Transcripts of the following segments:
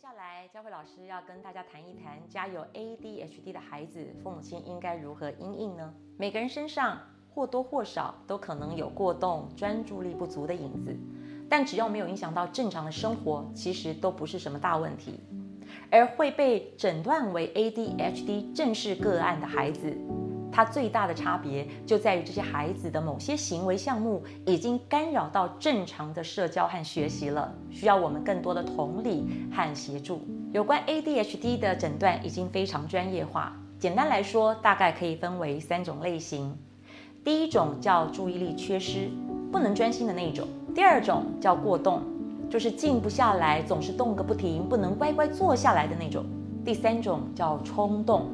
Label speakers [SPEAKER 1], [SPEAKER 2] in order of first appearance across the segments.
[SPEAKER 1] 接下来，佳慧老师要跟大家谈一谈，家有 ADHD 的孩子，父母亲应该如何应应呢？每个人身上或多或少都可能有过动、专注力不足的影子，但只要没有影响到正常的生活，其实都不是什么大问题。而会被诊断为 ADHD 正式个案的孩子，它最大的差别就在于这些孩子的某些行为项目已经干扰到正常的社交和学习了，需要我们更多的同理和协助。有关 ADHD 的诊断已经非常专业化，简单来说，大概可以分为三种类型。第一种叫注意力缺失，不能专心的那种；第二种叫过动，就是静不下来，总是动个不停，不能乖乖坐下来的那种；第三种叫冲动。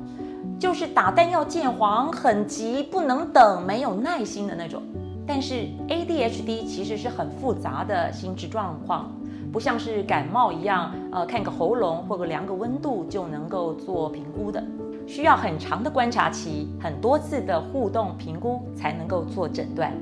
[SPEAKER 1] 就是打弹要见黄，很急，不能等，没有耐心的那种。但是 ADHD 其实是很复杂的心智状况，不像是感冒一样，呃，看个喉咙或者量个温度就能够做评估的，需要很长的观察期，很多次的互动评估才能够做诊断。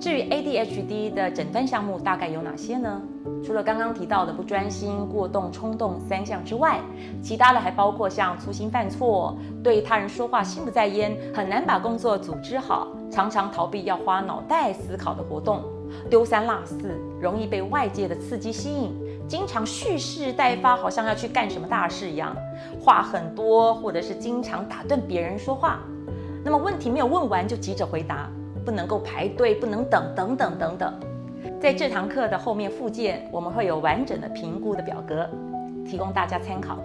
[SPEAKER 1] 至于 ADHD 的诊断项目大概有哪些呢？除了刚刚提到的不专心、过动、冲动三项之外，其他的还包括像粗心犯错、对他人说话心不在焉、很难把工作组织好、常常逃避要花脑袋思考的活动、丢三落四、容易被外界的刺激吸引、经常蓄势待发，好像要去干什么大事一样、话很多，或者是经常打断别人说话。那么问题没有问完就急着回答。不能够排队，不能等，等等等等。在这堂课的后面附件，我们会有完整的评估的表格，提供大家参考。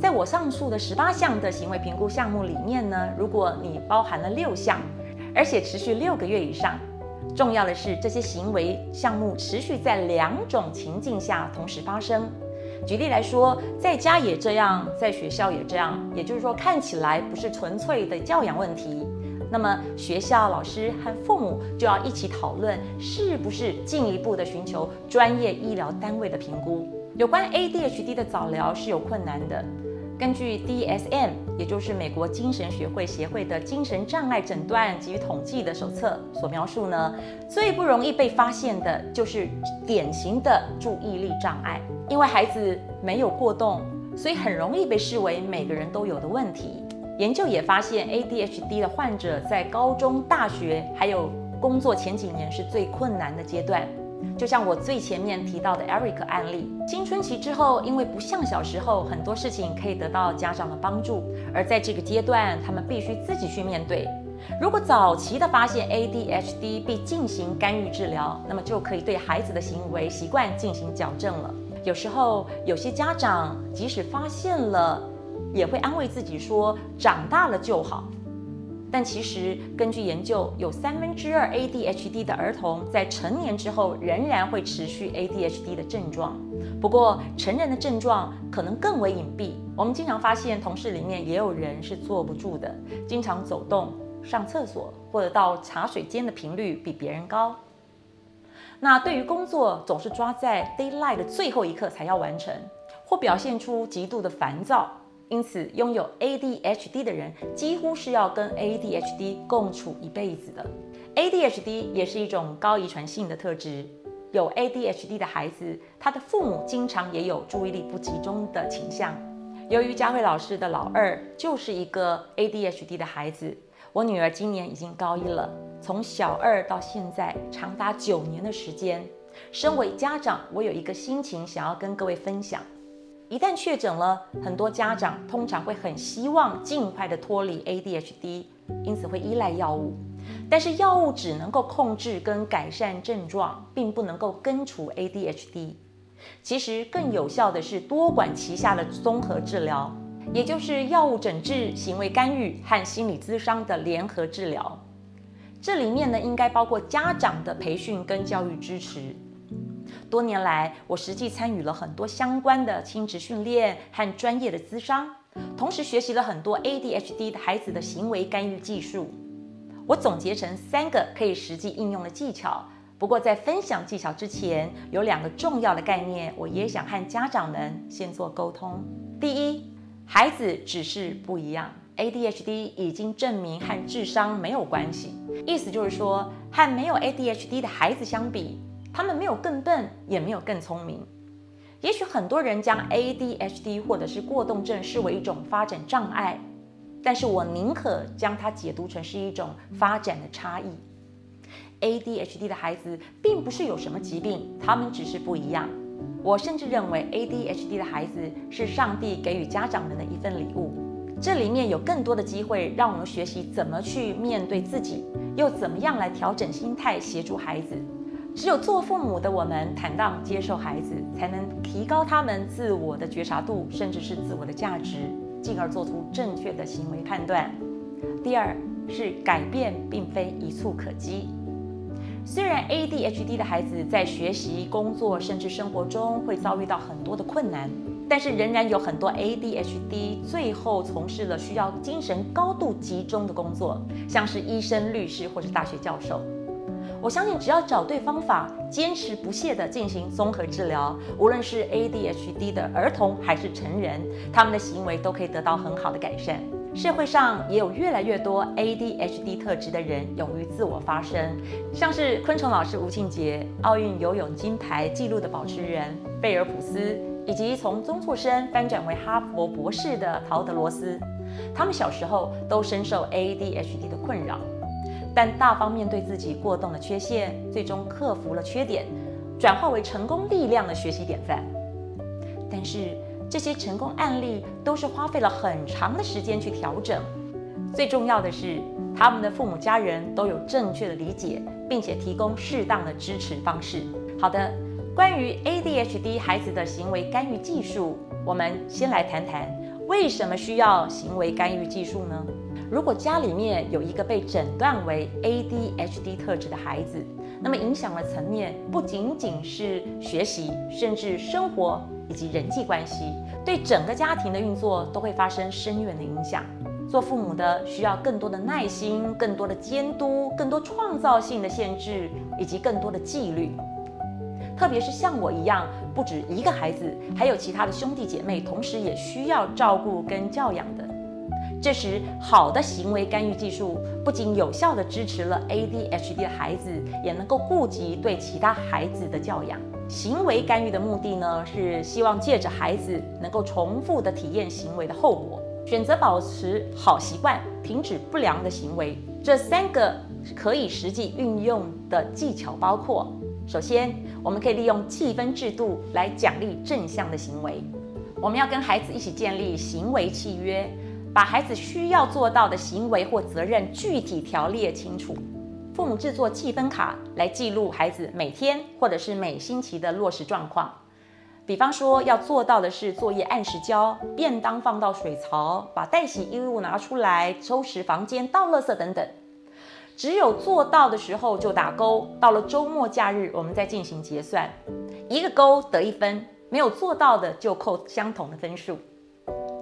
[SPEAKER 1] 在我上述的十八项的行为评估项目里面呢，如果你包含了六项，而且持续六个月以上，重要的是这些行为项目持续在两种情境下同时发生。举例来说，在家也这样，在学校也这样，也就是说，看起来不是纯粹的教养问题。那么学校老师和父母就要一起讨论，是不是进一步的寻求专业医疗单位的评估。有关 ADHD 的早疗是有困难的。根据 DSM，也就是美国精神学会协会的精神障碍诊断及统计的手册所描述呢，最不容易被发现的就是典型的注意力障碍。因为孩子没有过动，所以很容易被视为每个人都有的问题。研究也发现，ADHD 的患者在高中、大学还有工作前几年是最困难的阶段。就像我最前面提到的 Eric 案例，青春期之后，因为不像小时候很多事情可以得到家长的帮助，而在这个阶段，他们必须自己去面对。如果早期的发现 ADHD 并进行干预治疗，那么就可以对孩子的行为习惯进行矫正了。有时候，有些家长即使发现了，也会安慰自己说长大了就好，但其实根据研究，有三分之二 ADHD 的儿童在成年之后仍然会持续 ADHD 的症状。不过成人的症状可能更为隐蔽。我们经常发现同事里面也有人是坐不住的，经常走动、上厕所或者到茶水间的频率比别人高。那对于工作总是抓在 daylight 的最后一刻才要完成，或表现出极度的烦躁。因此，拥有 ADHD 的人几乎是要跟 ADHD 共处一辈子的。ADHD 也是一种高遗传性的特质。有 ADHD 的孩子，他的父母经常也有注意力不集中的倾向。由于佳慧老师的老二就是一个 ADHD 的孩子，我女儿今年已经高一了。从小二到现在，长达九年的时间。身为家长，我有一个心情想要跟各位分享。一旦确诊了，很多家长通常会很希望尽快的脱离 ADHD，因此会依赖药物。但是药物只能够控制跟改善症状，并不能够根除 ADHD。其实更有效的是多管齐下的综合治疗，也就是药物诊治、行为干预和心理咨商的联合治疗。这里面呢，应该包括家长的培训跟教育支持。多年来，我实际参与了很多相关的亲职训练和专业的咨商，同时学习了很多 ADHD 的孩子的行为干预技术。我总结成三个可以实际应用的技巧。不过，在分享技巧之前，有两个重要的概念，我也想和家长们先做沟通。第一，孩子只是不一样，ADHD 已经证明和智商没有关系，意思就是说，和没有 ADHD 的孩子相比。他们没有更笨，也没有更聪明。也许很多人将 ADHD 或者是过动症视为一种发展障碍，但是我宁可将它解读成是一种发展的差异。ADHD 的孩子并不是有什么疾病，他们只是不一样。我甚至认为 ADHD 的孩子是上帝给予家长们的一份礼物。这里面有更多的机会让我们学习怎么去面对自己，又怎么样来调整心态，协助孩子。只有做父母的我们坦荡接受孩子，才能提高他们自我的觉察度，甚至是自我的价值，进而做出正确的行为判断。第二是改变并非一蹴可及。虽然 ADHD 的孩子在学习、工作甚至生活中会遭遇到很多的困难，但是仍然有很多 ADHD 最后从事了需要精神高度集中的工作，像是医生、律师或是大学教授。我相信，只要找对方法，坚持不懈地进行综合治疗，无论是 ADHD 的儿童还是成人，他们的行为都可以得到很好的改善。社会上也有越来越多 ADHD 特质的人勇于自我发声，像是昆虫老师吴庆杰、奥运游泳金牌纪录的保持人贝尔普斯，以及从中辍生翻转为哈佛博士的陶德罗斯，他们小时候都深受 ADHD 的困扰。但大方面对自己过动的缺陷，最终克服了缺点，转化为成功力量的学习典范。但是这些成功案例都是花费了很长的时间去调整。最重要的是，他们的父母家人都有正确的理解，并且提供适当的支持方式。好的，关于 ADHD 孩子的行为干预技术，我们先来谈谈为什么需要行为干预技术呢？如果家里面有一个被诊断为 ADHD 特质的孩子，那么影响的层面不仅仅是学习，甚至生活以及人际关系，对整个家庭的运作都会发生深远的影响。做父母的需要更多的耐心、更多的监督、更多创造性的限制以及更多的纪律。特别是像我一样，不止一个孩子，还有其他的兄弟姐妹，同时也需要照顾跟教养的。这时，好的行为干预技术不仅有效地支持了 ADHD 的孩子，也能够顾及对其他孩子的教养。行为干预的目的呢，是希望借着孩子能够重复地体验行为的后果，选择保持好习惯，停止不良的行为。这三个可以实际运用的技巧包括：首先，我们可以利用计分制度来奖励正向的行为。我们要跟孩子一起建立行为契约。把孩子需要做到的行为或责任具体条列清楚，父母制作记分卡来记录孩子每天或者是每星期的落实状况。比方说，要做到的是作业按时交，便当放到水槽，把待洗衣物拿出来，收拾房间，倒垃圾等等。只有做到的时候就打勾，到了周末假日我们再进行结算，一个勾得一分，没有做到的就扣相同的分数。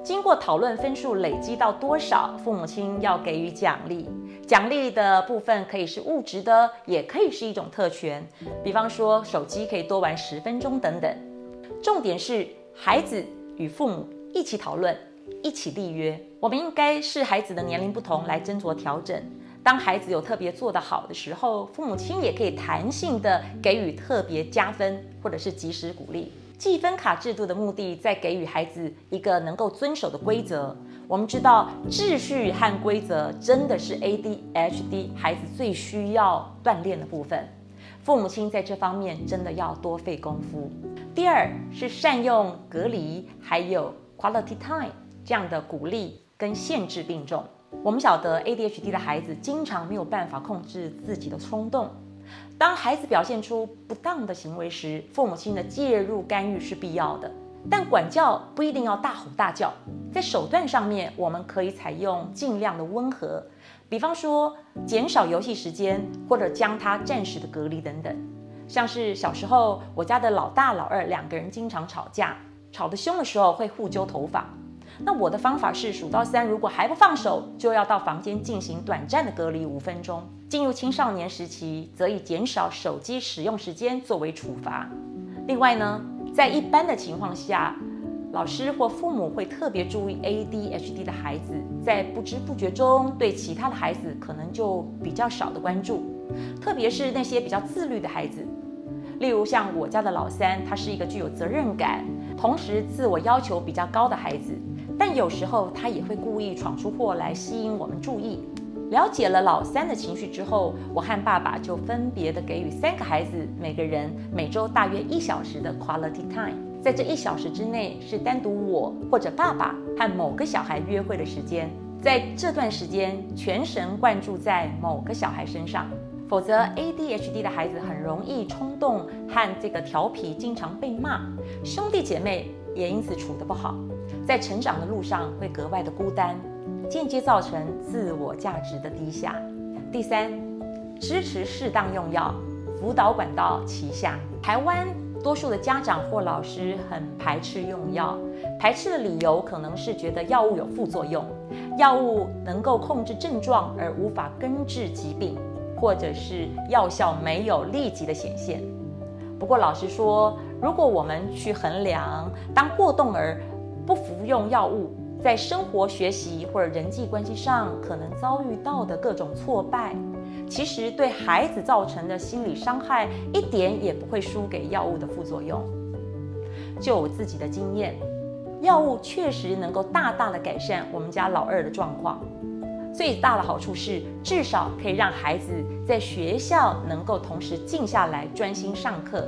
[SPEAKER 1] 经过讨论，分数累积到多少，父母亲要给予奖励。奖励的部分可以是物质的，也可以是一种特权，比方说手机可以多玩十分钟等等。重点是孩子与父母一起讨论，一起立约。我们应该视孩子的年龄不同来斟酌调整。当孩子有特别做得好的时候，父母亲也可以弹性的给予特别加分，或者是及时鼓励。计分卡制度的目的，在给予孩子一个能够遵守的规则。我们知道，秩序和规则真的是 ADHD 孩子最需要锻炼的部分。父母亲在这方面真的要多费功夫。第二是善用隔离，还有 quality time 这样的鼓励跟限制并重。我们晓得 ADHD 的孩子经常没有办法控制自己的冲动。当孩子表现出不当的行为时，父母亲的介入干预是必要的，但管教不一定要大吼大叫。在手段上面，我们可以采用尽量的温和，比方说减少游戏时间，或者将他暂时的隔离等等。像是小时候，我家的老大、老二两个人经常吵架，吵得凶的时候会互揪头发。那我的方法是数到三，如果还不放手，就要到房间进行短暂的隔离五分钟。进入青少年时期，则以减少手机使用时间作为处罚。另外呢，在一般的情况下，老师或父母会特别注意 ADHD 的孩子，在不知不觉中对其他的孩子可能就比较少的关注，特别是那些比较自律的孩子。例如像我家的老三，他是一个具有责任感，同时自我要求比较高的孩子，但有时候他也会故意闯出祸来吸引我们注意。了解了老三的情绪之后，我和爸爸就分别的给予三个孩子每个人每周大约一小时的 quality time，在这一小时之内是单独我或者爸爸和某个小孩约会的时间，在这段时间全神贯注在某个小孩身上。否则，ADHD 的孩子很容易冲动和这个调皮，经常被骂，兄弟姐妹也因此处得不好，在成长的路上会格外的孤单，间接造成自我价值的低下。第三，支持适当用药，辅导管道齐下。台湾多数的家长或老师很排斥用药，排斥的理由可能是觉得药物有副作用，药物能够控制症状而无法根治疾病。或者是药效没有立即的显现。不过老实说，如果我们去衡量当过动儿不服用药物，在生活、学习或者人际关系上可能遭遇到的各种挫败，其实对孩子造成的心理伤害一点也不会输给药物的副作用。就我自己的经验，药物确实能够大大的改善我们家老二的状况。最大的好处是，至少可以让孩子在学校能够同时静下来专心上课，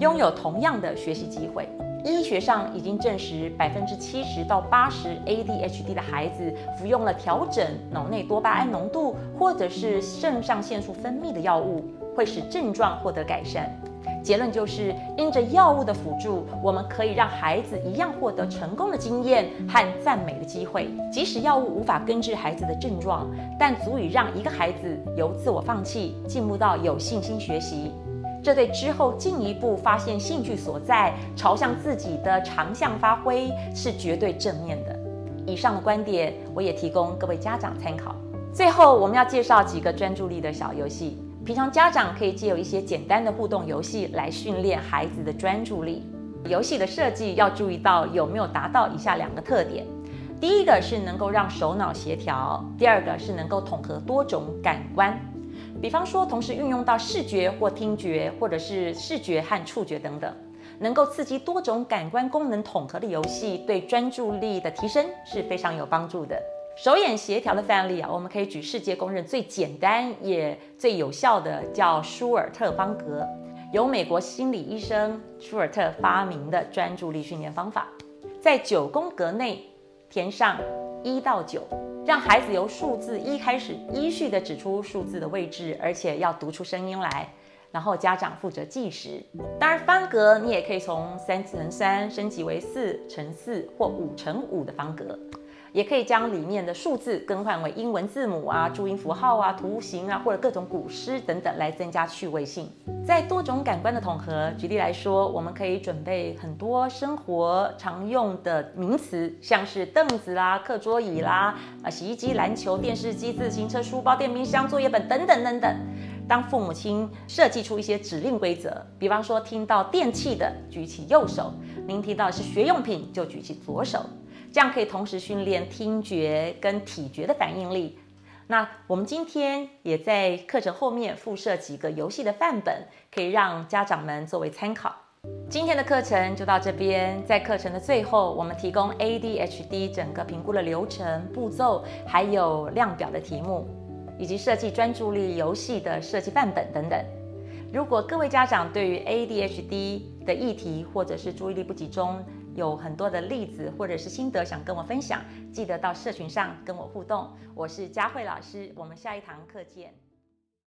[SPEAKER 1] 拥有同样的学习机会。医学上已经证实，百分之七十到八十 ADHD 的孩子服用了调整脑内多巴胺浓度或者是肾上腺素分泌的药物，会使症状获得改善。结论就是，因着药物的辅助，我们可以让孩子一样获得成功的经验和赞美的机会。即使药物无法根治孩子的症状，但足以让一个孩子由自我放弃进步到有信心学习。这对之后进一步发现兴趣所在，朝向自己的长项发挥是绝对正面的。以上的观点，我也提供各位家长参考。最后，我们要介绍几个专注力的小游戏。平常家长可以借由一些简单的互动游戏来训练孩子的专注力。游戏的设计要注意到有没有达到以下两个特点：第一个是能够让手脑协调；第二个是能够统合多种感官。比方说，同时运用到视觉或听觉，或者是视觉和触觉等等，能够刺激多种感官功能统合的游戏，对专注力的提升是非常有帮助的。手眼协调的范例啊，我们可以举世界公认最简单也最有效的，叫舒尔特方格，由美国心理医生舒尔特发明的专注力训练方法。在九宫格内填上一到九，让孩子由数字一开始依序的指出数字的位置，而且要读出声音来，然后家长负责计时。当然，方格你也可以从三乘三升级为四乘四或五乘五的方格。也可以将里面的数字更换为英文字母啊、注音符号啊、图形啊，或者各种古诗等等，来增加趣味性。在多种感官的统合，举例来说，我们可以准备很多生活常用的名词，像是凳子啦、课桌椅啦、啊洗衣机、篮球、电视机、自行车、书包、电冰箱、作业本等等等等。当父母亲设计出一些指令规则，比方说听到电器的举起右手，您提到是学用品就举起左手。这样可以同时训练听觉跟体觉的反应力。那我们今天也在课程后面附设几个游戏的范本，可以让家长们作为参考。今天的课程就到这边，在课程的最后，我们提供 ADHD 整个评估的流程步骤，还有量表的题目，以及设计专注力游戏的设计范本等等。如果各位家长对于 ADHD 的议题或者是注意力不集中，有很多的例子或者是心得想跟我分享，记得到社群上跟我互动。我是佳慧老师，我们下一堂课见。